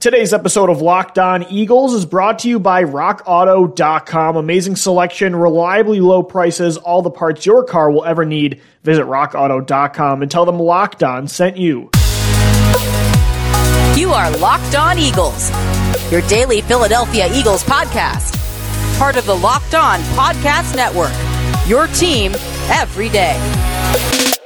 Today's episode of Locked On Eagles is brought to you by RockAuto.com. Amazing selection, reliably low prices, all the parts your car will ever need. Visit RockAuto.com and tell them Locked On sent you. You are Locked On Eagles, your daily Philadelphia Eagles podcast. Part of the Locked On Podcast Network, your team every day.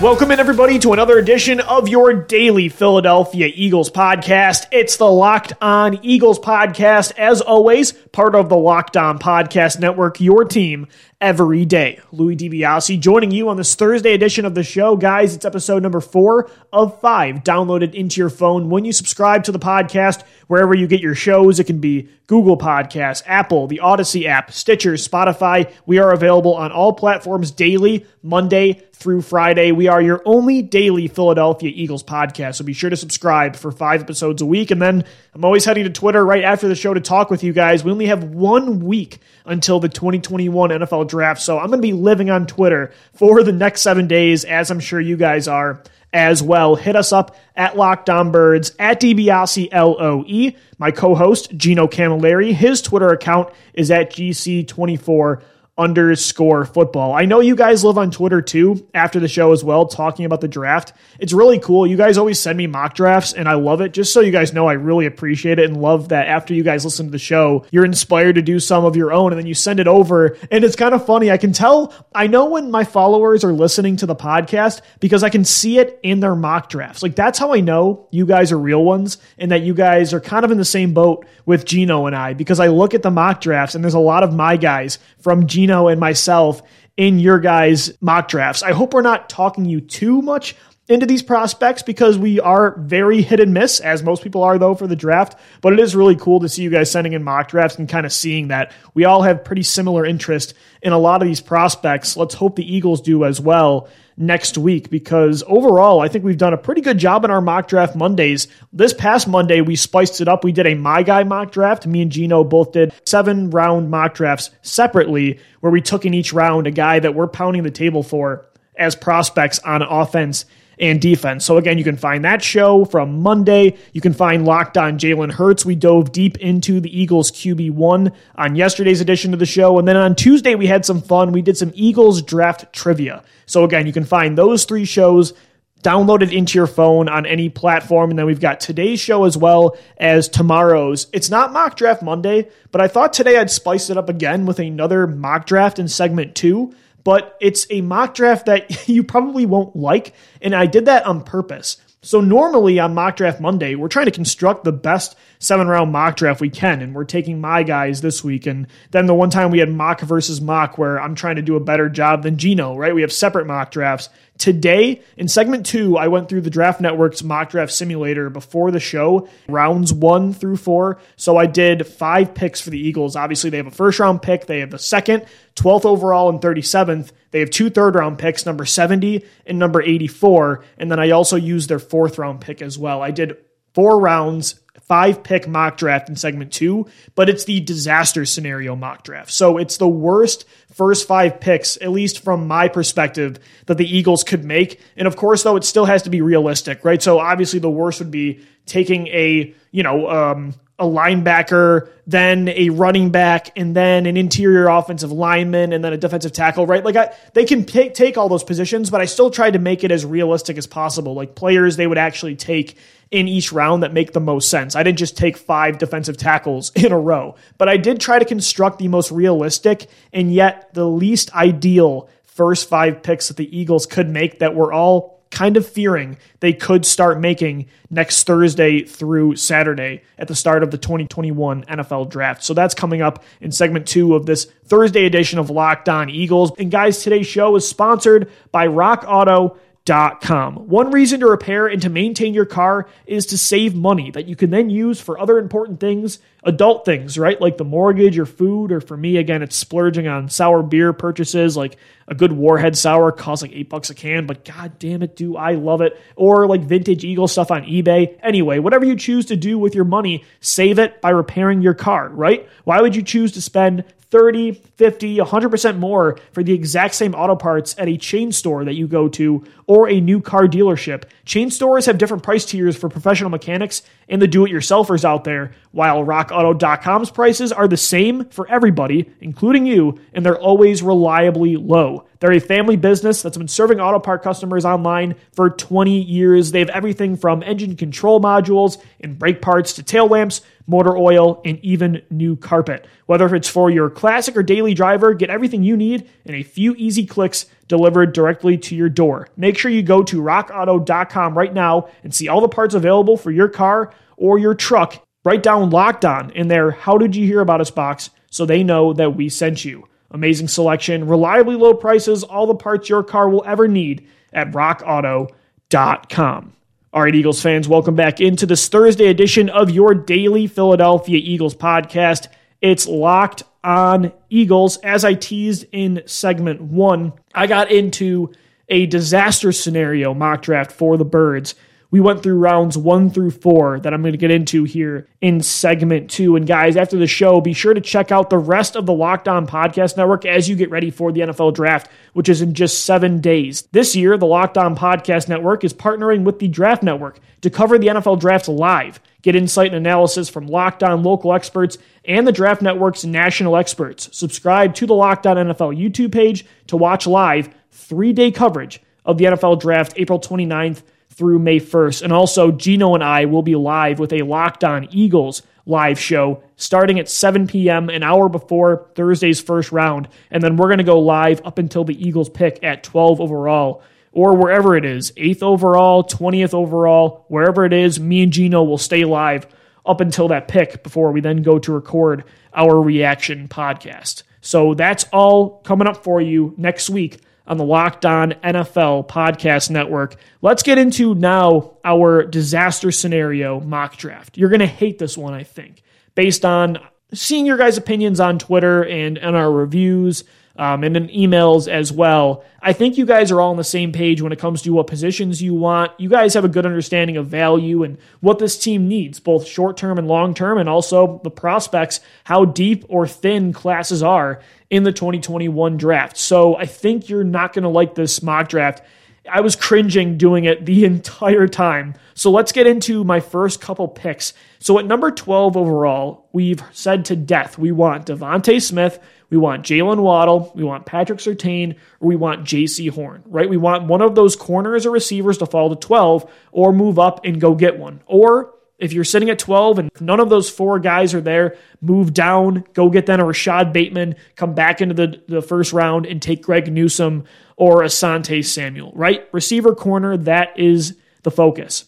Welcome in, everybody, to another edition of your daily Philadelphia Eagles podcast. It's the Locked On Eagles podcast, as always, part of the Locked On Podcast Network, your team every day. Louis DiBiase joining you on this Thursday edition of the show. Guys, it's episode number four of five downloaded into your phone when you subscribe to the podcast, wherever you get your shows. It can be Google Podcasts, Apple, the Odyssey app, Stitcher, Spotify. We are available on all platforms daily, Monday through Friday. We are your only daily Philadelphia Eagles podcast. So be sure to subscribe for five episodes a week. And then I'm always heading to Twitter right after the show to talk with you guys. We only have one week until the 2021 NFL draft. So I'm going to be living on Twitter for the next seven days, as I'm sure you guys are as well. Hit us up at Locked On Birds, at DiBiase LOE. My co host, Gino Camilleri, his Twitter account is at GC24 underscore football. I know you guys live on Twitter too after the show as well, talking about the draft. It's really cool. You guys always send me mock drafts and I love it. Just so you guys know, I really appreciate it and love that after you guys listen to the show, you're inspired to do some of your own and then you send it over. And it's kind of funny. I can tell, I know when my followers are listening to the podcast because I can see it in their mock drafts. Like that's how I know you guys are real ones and that you guys are kind of in the same boat with Gino and I because I look at the mock drafts and there's a lot of my guys from Gino Gino and myself in your guys' mock drafts. I hope we're not talking you too much into these prospects because we are very hit and miss, as most people are, though, for the draft. But it is really cool to see you guys sending in mock drafts and kind of seeing that we all have pretty similar interest in a lot of these prospects. Let's hope the Eagles do as well next week because overall, I think we've done a pretty good job in our mock draft Mondays. This past Monday, we spiced it up. We did a My Guy mock draft. Me and Gino both did seven round mock drafts separately, where we took in each round a guy that we're pounding the table for as prospects on offense and defense. So again, you can find that show from Monday. You can find Locked On Jalen Hurts. We dove deep into the Eagles QB1 on yesterday's edition of the show. And then on Tuesday, we had some fun. We did some Eagles draft trivia. So again, you can find those three shows downloaded into your phone on any platform. And then we've got today's show as well as tomorrow's. It's not Mock Draft Monday, but I thought today I'd spice it up again with another mock draft in segment two but it's a mock draft that you probably won't like. And I did that on purpose. So normally on mock draft Monday, we're trying to construct the best seven round mock draft we can, and we're taking my guys this week. And then the one time we had mock versus mock, where I'm trying to do a better job than Gino, right? We have separate mock drafts. Today, in segment two, I went through the Draft Network's mock draft simulator before the show, rounds one through four. So I did five picks for the Eagles. Obviously, they have a first round pick, they have the second, 12th overall, and 37th. They have two third round picks, number 70 and number 84. And then I also used their fourth round pick as well. I did four rounds five pick mock draft in segment two, but it's the disaster scenario mock draft. So it's the worst first five picks, at least from my perspective, that the Eagles could make. And of course, though, it still has to be realistic, right? So obviously, the worst would be taking a, you know, um, a linebacker, then a running back, and then an interior offensive lineman, and then a defensive tackle, right? Like I, they can take all those positions, but I still tried to make it as realistic as possible. Like players they would actually take in each round that make the most sense. I didn't just take five defensive tackles in a row, but I did try to construct the most realistic and yet the least ideal first five picks that the Eagles could make that were all kind of fearing they could start making next Thursday through Saturday at the start of the 2021 NFL draft. So that's coming up in segment two of this Thursday edition of Locked On Eagles. And guys, today's show is sponsored by Rock Auto. One reason to repair and to maintain your car is to save money that you can then use for other important things adult things, right? Like the mortgage or food, or for me, again, it's splurging on sour beer purchases. Like a good Warhead sour costs like eight bucks a can, but god damn it, do I love it. Or like vintage Eagle stuff on eBay. Anyway, whatever you choose to do with your money, save it by repairing your car, right? Why would you choose to spend 30, 50, 100% more for the exact same auto parts at a chain store that you go to or a new car dealership. Chain stores have different price tiers for professional mechanics and the do it yourselfers out there, while rockauto.com's prices are the same for everybody, including you, and they're always reliably low. They're a family business that's been serving auto part customers online for 20 years. They have everything from engine control modules and brake parts to tail lamps motor oil, and even new carpet. Whether it's for your classic or daily driver, get everything you need in a few easy clicks delivered directly to your door. Make sure you go to rockauto.com right now and see all the parts available for your car or your truck. Write down locked on in their How Did You Hear About Us box so they know that we sent you. Amazing selection, reliably low prices, all the parts your car will ever need at rockauto.com. All right, Eagles fans, welcome back into this Thursday edition of your daily Philadelphia Eagles podcast. It's locked on Eagles. As I teased in segment one, I got into a disaster scenario mock draft for the Birds we went through rounds one through four that I'm going to get into here in segment two. And guys, after the show, be sure to check out the rest of the Locked On Podcast Network as you get ready for the NFL Draft, which is in just seven days. This year, the Locked On Podcast Network is partnering with the Draft Network to cover the NFL Draft live. Get insight and analysis from Locked On local experts and the Draft Network's national experts. Subscribe to the Locked On NFL YouTube page to watch live three day coverage of the NFL Draft April 29th through May 1st. And also, Gino and I will be live with a Locked On Eagles live show starting at 7 p.m., an hour before Thursday's first round. And then we're going to go live up until the Eagles pick at 12 overall or wherever it is 8th overall, 20th overall, wherever it is. Me and Gino will stay live up until that pick before we then go to record our reaction podcast. So that's all coming up for you next week on the Locked On NFL Podcast Network. Let's get into now our disaster scenario mock draft. You're going to hate this one, I think, based on seeing your guys' opinions on Twitter and, and our reviews um, and in emails as well. I think you guys are all on the same page when it comes to what positions you want. You guys have a good understanding of value and what this team needs, both short term and long term, and also the prospects, how deep or thin classes are in the 2021 draft. So I think you're not going to like this mock draft. I was cringing doing it the entire time. So let's get into my first couple picks. So at number 12 overall, we've said to death we want DeVonta Smith we want Jaylen Waddle, we want Patrick Surtain, or we want Jaycee Horn, right? We want one of those corners or receivers to fall to 12 or move up and go get one. Or if you're sitting at 12 and none of those four guys are there, move down, go get then a Rashod Bateman, come back into the, the first round and take Greg Newsome or Asante Samuel, right? Receiver corner, that is the focus.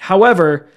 However,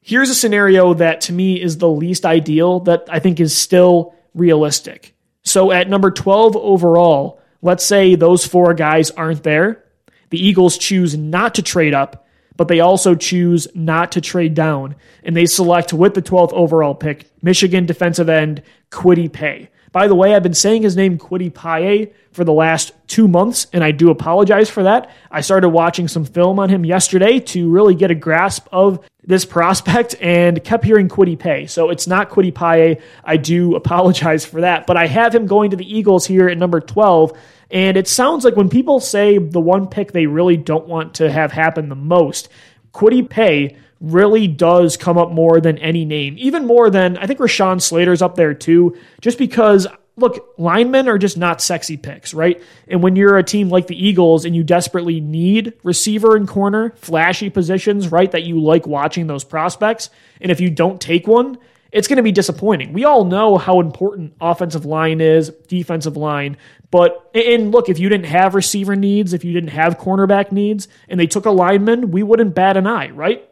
here's a scenario that to me is the least ideal that I think is still realistic. So at number 12 overall, let's say those four guys aren't there. The Eagles choose not to trade up, but they also choose not to trade down. And they select with the 12th overall pick Michigan defensive end Kwity Paye. By the way, I've been saying his name Kwity Paye for the last two months, and I do apologize for that. I started watching some film on him yesterday to really get a grasp of this prospect and kept hearing Kwity Paye. So it's not Kwity Paye. I do apologize for that. But I have him going to the Eagles here at number 12. And it sounds like when people say the one pick they really don't want to have happen the most, Kwity Paye really does come up more than any name, even more than I think Rashawn Slater's up there too, just because look, linemen are just not sexy picks, right? And when you're a team like the Eagles and you desperately need receiver and corner, flashy positions, right, that you like watching those prospects, and if you don't take one, it's going to be disappointing. We all know how important offensive line is, defensive line, but and look, if you didn't have receiver needs, if you didn't have cornerback needs, and they took a lineman, we wouldn't bat an eye, right?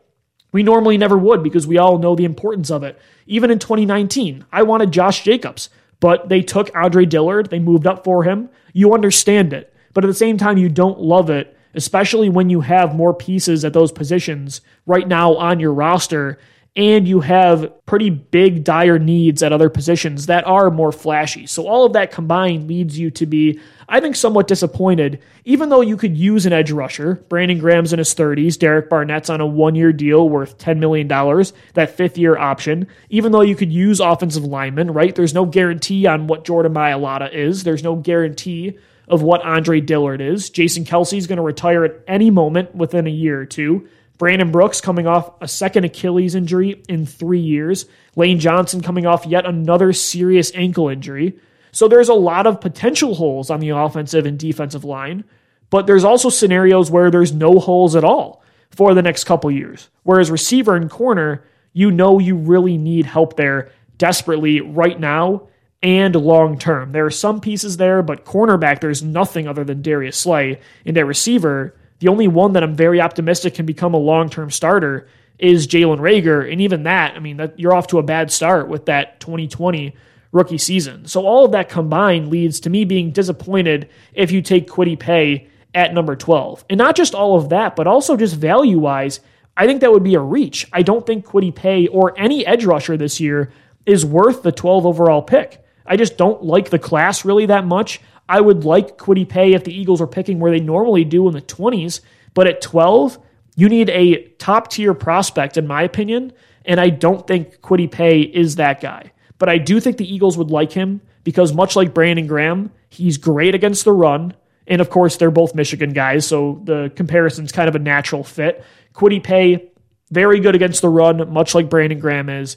We normally never would because we all know the importance of it. Even in 2019, I wanted Josh Jacobs, but they took Andre Dillard, they moved up for him. You understand it, but at the same time, you don't love it, especially when you have more pieces at those positions right now on your roster. and you have pretty big, dire needs at other positions that are more flashy. So all of that combined leads you to be, I think, somewhat disappointed, even though you could use an edge rusher. Brandon Graham's in his 30s, Derek Barnett's on a one year deal worth $10 million, that fifth year option. Even though you could use offensive linemen, right? There's no guarantee on what Jordan Mailata is, there's no guarantee of what Andre Dillard is. Jason Kelce's going to retire at any moment within a year or two. Brandon Brooks coming off a second Achilles injury in three years. Lane Johnson coming off yet another serious ankle injury. So there's a lot of potential holes on the offensive and defensive line, but there's also scenarios where there's no holes at all for the next couple years. Whereas receiver and corner, you know you really need help there desperately right now and long term. There are some pieces there, but cornerback, there's nothing other than Darius Slay. And at receiver, the only one that I'm very optimistic can become a long term starter is Jalen Reagor. And even that, I mean, that, you're off to a bad start with that 2020 rookie season. So all of that combined leads to me being disappointed if you take Kwity Paye at number 12. And not just all of that, but also just value wise, I think that would be a reach. I don't think Kwity Paye or any edge rusher this year is worth the 12 overall pick. I just don't like the class really that much. I would like Kwity Paye if the Eagles are picking where they normally do in the 20s, but at 12, you need a top tier prospect, in my opinion, and I don't think Kwity Paye is that guy. But I do think the Eagles would like him because, much like Brandon Graham, he's great against the run. And of course, they're both Michigan guys, so the comparison's kind of a natural fit. Kwity Paye, very good against the run, much like Brandon Graham is.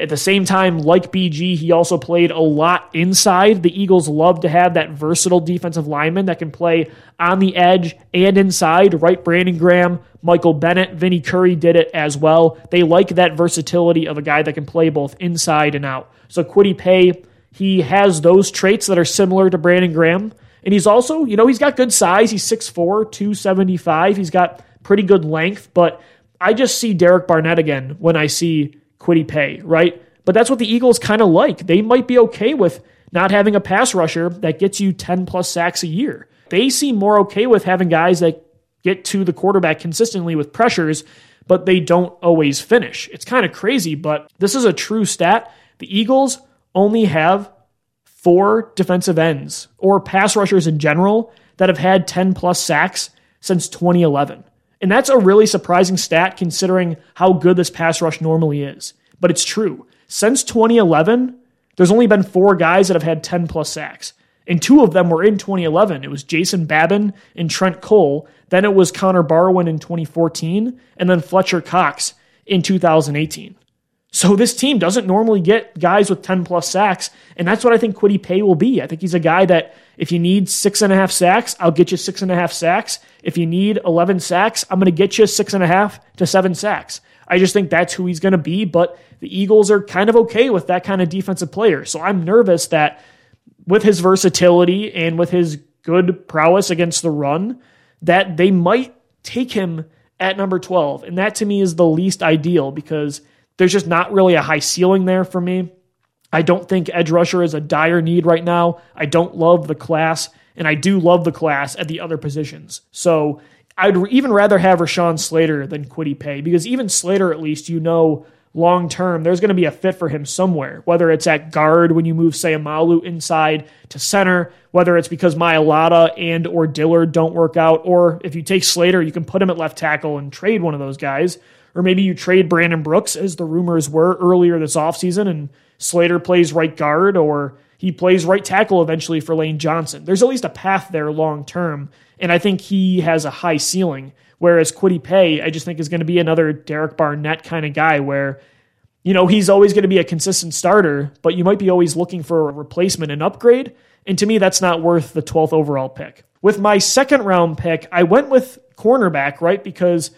At the same time, like BG, he also played a lot inside. The Eagles love to have that versatile defensive lineman that can play on the edge and inside. Right, Brandon Graham, Michael Bennett, Vinny Curry did it as well. They like that versatility of a guy that can play both inside and out. So Kwity Paye, he has those traits that are similar to Brandon Graham. And he's also, you know, he's got good size. He's 6'4, 275. He's got pretty good length, but I just see Derek Barnett again when I see Kwity Paye, right? But that's what the Eagles kind of like. They might be okay with not having a pass rusher that gets you 10 plus sacks a year. They seem more okay with having guys that get to the quarterback consistently with pressures, but they don't always finish. It's kind of crazy, but this is a true stat. The Eagles only have four defensive ends or pass rushers in general that have had 10 plus sacks since 2011. And that's a really surprising stat considering how good this pass rush normally is. But it's true. Since 2011, there's only been four guys that have had 10 plus sacks. And two of them were in 2011. It was Jason Babin and Trent Cole. Then it was Connor Barwin in 2014. And then Fletcher Cox in 2018. So this team doesn't normally get guys with 10 plus sacks, and that's what I think Kwity Paye will be. I think he's a guy that if you need six and a half sacks, I'll get you six and a half sacks. If you need 11 sacks, I'm going to get you six and a half to seven sacks. I just think that's who he's going to be, but the Eagles are kind of okay with that kind of defensive player. So I'm nervous that with his versatility and with his good prowess against the run, that they might take him at number 12. And that to me is the least ideal because there's just not really a high ceiling there for me. I don't think edge rusher is a dire need right now. I don't love the class, and I do love the class at the other positions. So I'd even rather have Rashawn Slater than Kwity Paye because even Slater, at least, you know, long term, there's going to be a fit for him somewhere, whether it's at guard when you move Seumalo inside to center, whether it's because Mailata and or Dillard don't work out, or if you take Slater, you can put him at left tackle and trade one of those guys. Or maybe you trade Brandon Brooks, as the rumors were earlier this offseason, and Slater plays right guard, or he plays right tackle eventually for Lane Johnson. There's at least a path there long term, and I think he has a high ceiling. Whereas Kwity Paye, I just think is going to be another Derek Barnett kind of guy where, you know, he's always going to be a consistent starter, but you might be always looking for a replacement and upgrade. And to me, that's not worth the 12th overall pick. With my second round pick, I went with cornerback, right? Because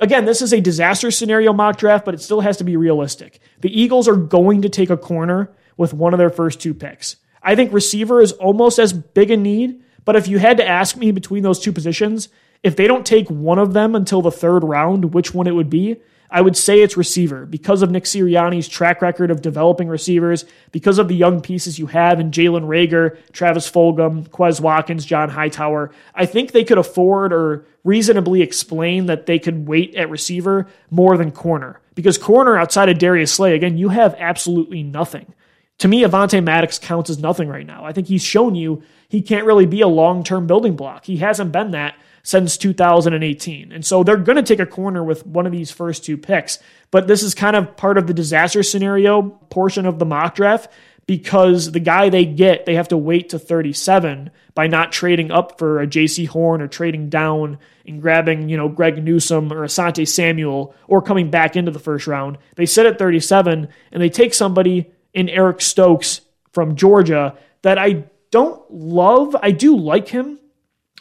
Again, this is a disaster scenario mock draft, but it still has to be realistic. The Eagles are going to take a corner with one of their first two picks. I think receiver is almost as big a need, but if you had to ask me between those two positions, if they don't take one of them until the third round, which one it would be, I would say it's receiver because of Nick Sirianni's track record of developing receivers, because of the young pieces you have in Jalen Reagor, Travis Fulgham, Quez Watkins, John Hightower. I think they could afford or reasonably explain that they could wait at receiver more than corner because corner outside of Darius Slay, again, you have absolutely nothing. To me, Avonte Maddox counts as nothing right now. I think he's shown you he can't really be a long term building block. He hasn't been that since 2018. And so they're going to take a corner with one of these first two picks. But this is kind of part of the disaster scenario portion of the mock draft because the guy they get, they have to wait to 37 by not trading up for a Jaycee Horn or trading down and grabbing, you know, Greg Newsome or Asante Samuel or coming back into the first round. They sit at 37 and they take somebody in Eric Stokes from Georgia that I don't love. I do like him,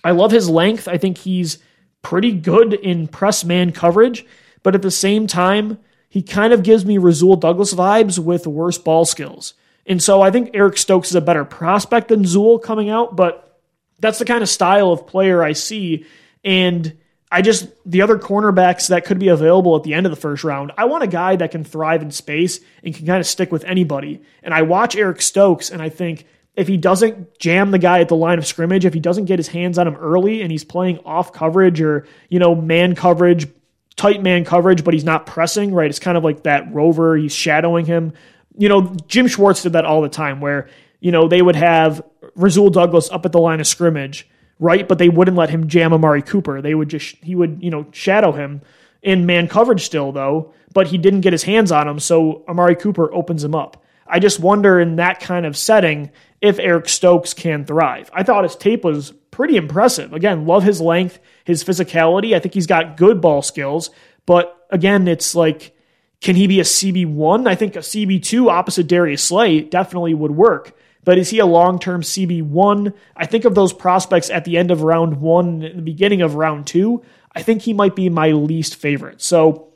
I love his length. I think he's pretty good in press man coverage, but at the same time, he kind of gives me Rasul Douglas vibes with worse ball skills. And so I think Eric Stokes is a better prospect than Zool coming out, but that's the kind of style of player I see. And I just, the other cornerbacks that could be available at the end of the first round, I want a guy that can thrive in space and can kind of stick with anybody. And I watch Eric Stokes and I think, if he doesn't jam the guy at the line of scrimmage, if he doesn't get his hands on him early and he's playing off coverage or, you know, man coverage, tight man coverage, but he's not pressing, right? It's kind of like that rover, he's shadowing him. You know, Jim Schwartz did that all the time where, you know, they would have Rasul Douglas up at the line of scrimmage, right? But they wouldn't let him jam Amari Cooper. They would just, he would, you know, shadow him in man coverage still, though, but he didn't get his hands on him. So Amari Cooper opens him up. I just wonder in that kind of setting if Eric Stokes can thrive. I thought his tape was pretty impressive. Again, love his length, his physicality. I think he's got good ball skills, but again, it's like, can he be a CB1? I think a CB2 opposite Darius Slay definitely would work. But is he a long term CB1? I think of those prospects at the end of round one, the beginning of round two. I think he might be my least favorite. So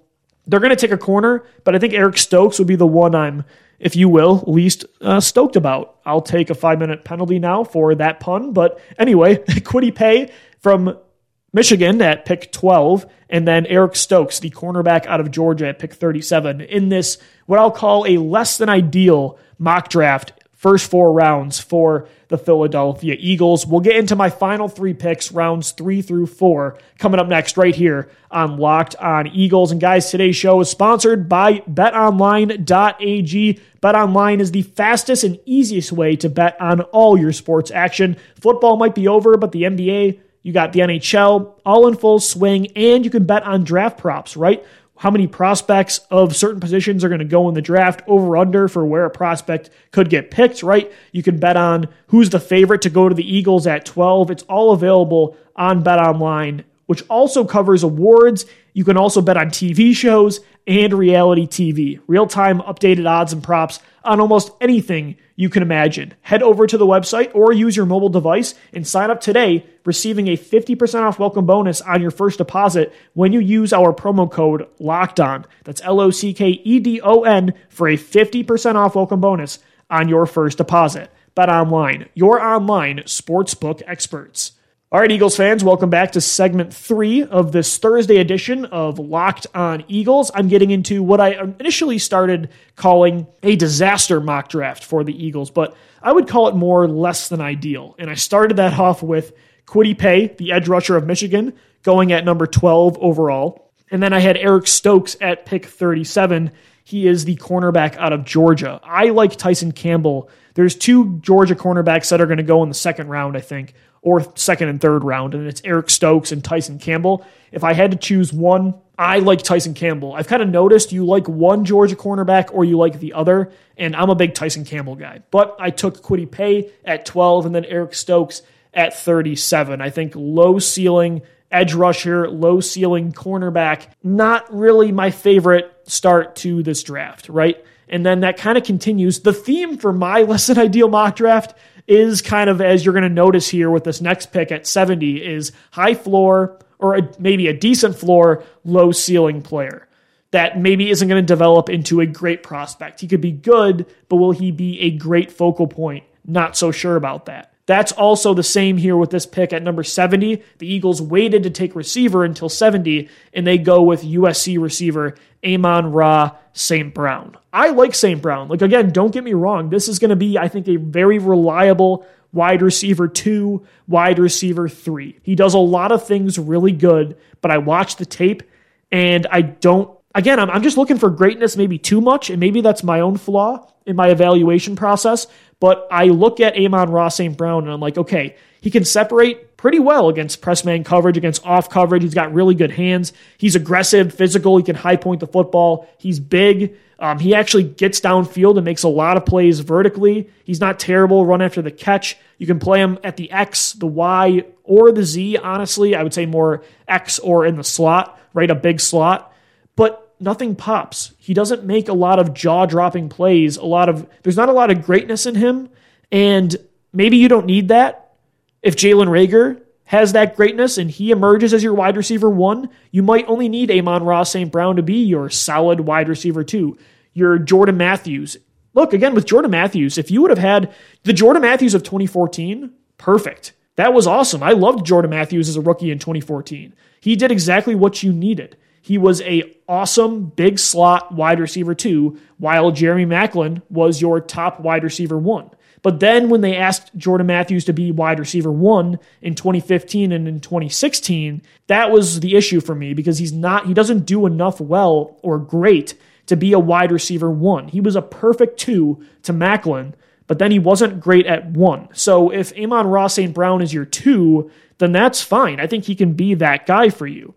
they're going to take a corner, but I think Eric Stokes would be the one I'm if you will, least uh, stoked about. I'll take a five minute penalty now for that pun. But anyway, Kwity Paye from Michigan at pick 12, and then Eric Stokes, the cornerback out of Georgia at pick 37, in this, what I'll call a less than ideal mock draft first four rounds for the Philadelphia Eagles. We'll get into my final three picks, rounds three through four, coming up next right here on Locked on Eagles. And guys, today's show is sponsored by betonline.ag. BetOnline is the fastest and easiest way to bet on all your sports action. Football might be over, but the NBA, you got the NHL all in full swing, and you can bet on draft props, right? How many prospects of certain positions are going to go in the draft over under for where a prospect could get picked, right? You can bet on who's the favorite to go to the Eagles at 12. It's all available on Bet Online, which also covers awards. You can also bet on TV shows and reality TV, real time updated odds and props on almost anything you can imagine. Head over to the website or use your mobile device and sign up today, receiving a 50% off welcome bonus on your first deposit when you use our promo code Locked On. That's L O C K E D O N for a 50% off welcome bonus on your first deposit. Bet online, your online sportsbook experts. All right, Eagles fans, welcome back to segment three of this Thursday edition of Locked on Eagles. I'm getting into what I initially started calling a disaster mock draft for the Eagles, but I would call it more less than ideal. And I started that off with Kwity Paye, the edge rusher of Michigan, going at number 12 overall. And then I had Eric Stokes at pick 37. He is the cornerback out of Georgia. I like Tyson Campbell. There's two Georgia cornerbacks that are going to go in the second round, I think or second and third round, and it's Eric Stokes and Tyson Campbell. If I had to choose one, I like Tyson Campbell. I've kind of noticed you like one Georgia cornerback or you like the other, and I'm a big Tyson Campbell guy. But I took Kwity Paye at 12 and then Eric Stokes at 37. I think low ceiling edge rusher, low ceiling cornerback, not really my favorite start to this draft, right? And then that kind of continues. The theme for my less than ideal mock draft is kind of, as you're going to notice here with this next pick at 70, is high floor or a, maybe a decent floor, low ceiling player that maybe isn't going to develop into a great prospect. He could be good, but will he be a great focal point? Not so sure about that. That's also the same here with this pick at number 70. The Eagles waited to take receiver until 70, and they go with USC receiver Amon Ra St. Brown. I like St. Brown. Like, again, don't get me wrong. This is going to be, I think, a very reliable wide receiver two, wide receiver three. He does a lot of things really good, but I watch the tape and I don't. Again, I'm, I'm just looking for greatness maybe too much, and maybe that's my own flaw in my evaluation process. But I look at Amon Ra St. Brown and I'm like, okay, he can separate pretty well against press man coverage, against off coverage. He's got really good hands. He's aggressive, physical. He can high point the football. He's big. Um, he actually gets downfield and makes a lot of plays vertically. He's not terrible run after the catch. You can play him at the X, the Y, or the Z, honestly. I would say more X or in the slot, right? A big slot. But nothing pops. He doesn't make a lot of jaw dropping plays. A lot of, there's not a lot of greatness in him. And maybe you don't need that. If Jalen Reagor has that greatness and he emerges as your wide receiver one, you might only need Amon Ra St. Brown to be your solid wide receiver two. Your Jordan Matthews. Look, again, with Jordan Matthews, if you would have had the Jordan Matthews of 2014, perfect. That was awesome. I loved Jordan Matthews as a rookie in 2014. He did exactly what you needed. He was a awesome big slot wide receiver two, while Jeremy Maclin was your top wide receiver one. But then when they asked Jordan Matthews to be wide receiver one in 2015 and in 2016, that was the issue for me because he's not, he doesn't do enough well or great to be a wide receiver one. He was a perfect two to Maclin, but then he wasn't great at one. So if Amon Ra St. Brown is your two, then that's fine. I think he can be that guy for you,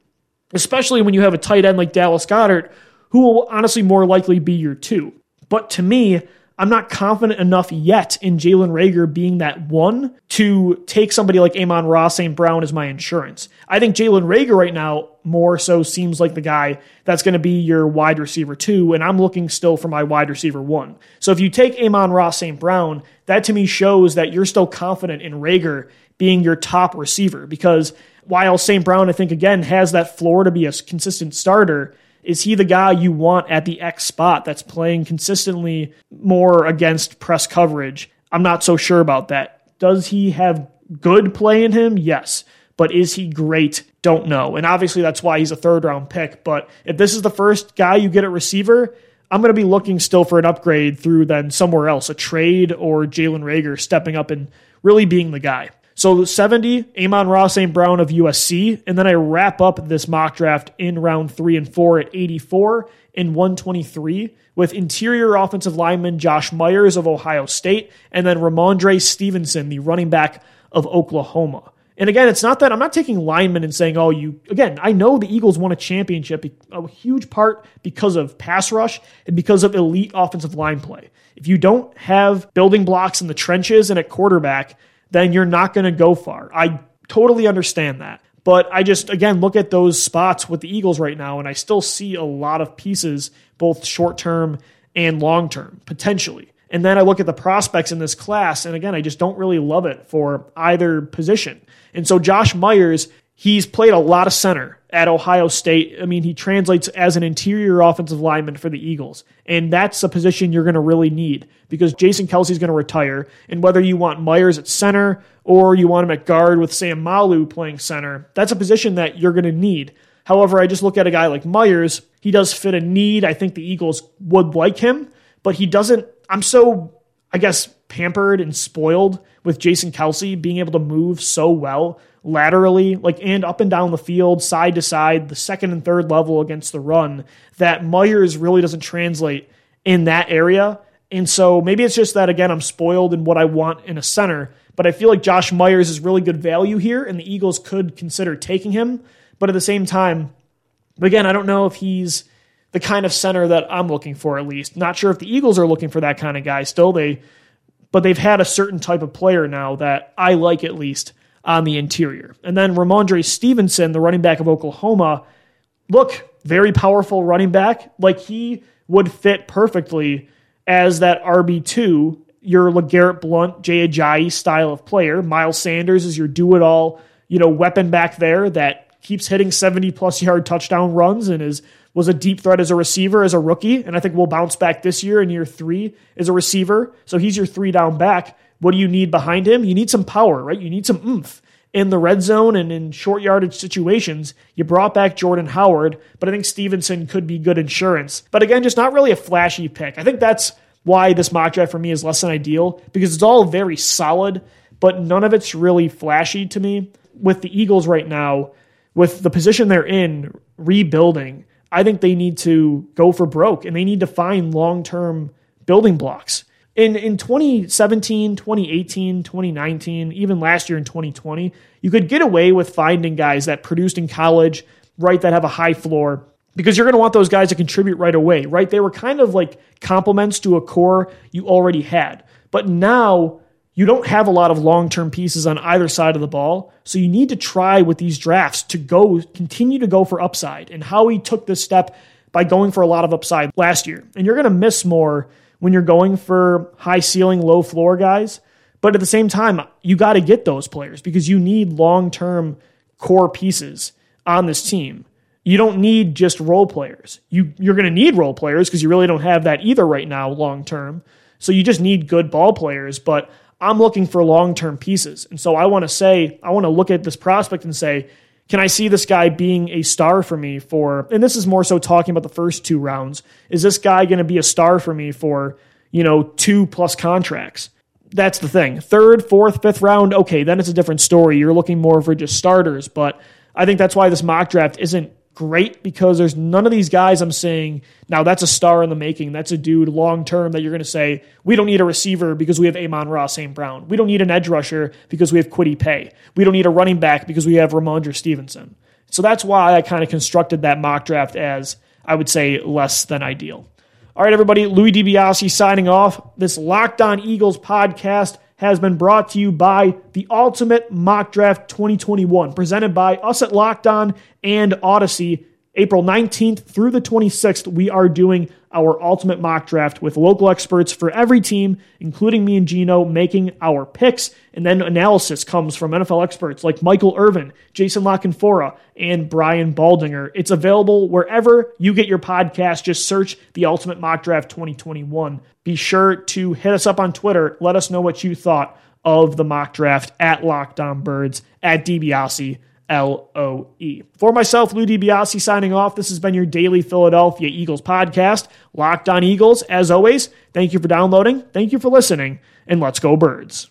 especially when you have a tight end like Dallas Goedert, who will honestly more likely be your two. But to me, I'm not confident enough yet in Jalen Reagor being that one to take somebody like Amon Ra St. Brown as my insurance. I think Jalen Reagor right now more so seems like the guy that's going to be your wide receiver two, and I'm looking still for my wide receiver one. So if you take Amon Ra St. Brown, that to me shows that you're still confident in Reagor being your top receiver because while St. Brown, I think, again, has that floor to be a consistent starter, is he the guy you want at the X spot that's playing consistently more against press coverage? I'm not so sure about that. Does he have good play in him? Yes. But is he great? Don't know. And obviously, that's why he's a third round pick. But if this is the first guy you get at receiver, I'm going to be looking still for an upgrade through then somewhere else, a trade or Jalen Reagor stepping up and really being the guy. So 70, Amon Ra St. Brown of USC. And then I wrap up this mock draft in round three and four at 84 and 123 with interior offensive lineman Josh Myers of Ohio State and then Rhamondre Stevenson, the running back of Oklahoma. And again, it's not that I'm not taking linemen and saying, oh, you, again, I know the Eagles won a championship, a huge part because of pass rush and because of elite offensive line play. If you don't have building blocks in the trenches and at quarterback, then you're not going to go far. I totally understand that. But I just, again, look at those spots with the Eagles right now, and I still see a lot of pieces, both short term and long term, potentially. And then I look at the prospects in this class, and again, I just don't really love it for either position. And so Josh Myers, he's played a lot of center at Ohio State. I mean, he translates as an interior offensive lineman for the Eagles. And that's a position you're going to really need because Jason Kelce's going to retire. And whether you want Myers at center or you want him at guard with Seumalo playing center, that's a position that you're going to need. However, I just look at a guy like Myers. He does fit a need. I think the Eagles would like him, but he doesn't. I'm so, I guess, pampered and spoiled with Jason Kelce being able to move so well laterally, like and up and down the field, side to side, the second and third level against the run, that Myers really doesn't translate in that area. And so maybe it's just that, again, I'm spoiled in what I want in a center, but I feel like Josh Myers is really good value here, and the Eagles could consider taking him. But at the same time, again, I don't know if he's the kind of center that I'm looking for, at least. Not sure if the Eagles are looking for that kind of guy still. They but they've had a certain type of player now that I like at least on the interior. And then Rhamondre Stevenson, the running back of Oklahoma, look, very powerful running back. Like he would fit perfectly as that RB2, your LeGarrette Blunt, Jay Ajayi style of player. Miles Sanders is your do it all, you know, weapon back there that keeps hitting 70 plus yard touchdown runs and is was a deep threat as a receiver as a rookie, and I think will bounce back this year in year three as a receiver. So he's your three down back. What do you need behind him? You need some power, right? You need some oomph in the red zone and in short yardage situations. You brought back Jordan Howard, but I think Stevenson could be good insurance. But again, just not really a flashy pick. I think that's why this mock draft for me is less than ideal because it's all very solid, but none of it's really flashy to me. With the Eagles right now, with the position they're in, rebuilding, I think they need to go for broke and they need to find long term building blocks. In, in 2017, 2018, 2019, even last year in 2020, you could get away with finding guys that produced in college, right, that have a high floor, because you're going to want those guys to contribute right away, right? They were kind of like complements to a core you already had. But now you don't have a lot of long term pieces on either side of the ball. So you need to try with these drafts to go, continue to go for upside. And Howie took this step by going for a lot of upside last year. And you're going to miss more when you're going for high ceiling, low floor guys. But at the same time, you got to get those players because you need long term core pieces on this team. You don't need just role players. You, you're going to need role players because you really don't have that either right now, long term. So you just need good ball players. But I'm looking for long term pieces. And so I want to say, I want to look at this prospect and say, can I see this guy being a star for me for, and this is more so talking about the first two rounds. Is this guy going to be a star for me for, you know, two plus contracts? That's the thing. Third, fourth, fifth round, okay, then it's a different story. You're looking more for just starters. But I think that's why this mock draft isn't great because there's none of these guys I'm saying, now that's a star in the making. That's a dude long term that you're going to say, we don't need a receiver because we have Amon Ra, St. Brown. We don't need an edge rusher because we have Kwity Paye. We don't need a running back because we have Rhamondre Stevenson. So that's why I kind of constructed that mock draft as, I would say, less than ideal. All right, everybody, Louis DiBiase signing off. This Locked On Eagles podcast has been brought to you by the Ultimate Mock Draft 2021, presented by us at Locked On and Odyssey. April 19th through the 26th, we are doing our ultimate mock draft with local experts for every team, including me and Gino, making our picks. And then analysis comes from NFL experts like Michael Irvin, Jason La Canfora, and Brian Baldinger. It's available wherever you get your podcast. Just search the Ultimate Mock Draft 2021. Be sure to hit us up on Twitter. Let us know what you thought of the mock draft at Locked On Birds, at DiBiase L O E. For myself, Lou DiBiase signing off. This has been your daily Philadelphia Eagles podcast. Locked on Eagles, as always. Thank you for downloading. Thank you for listening. And let's go, birds.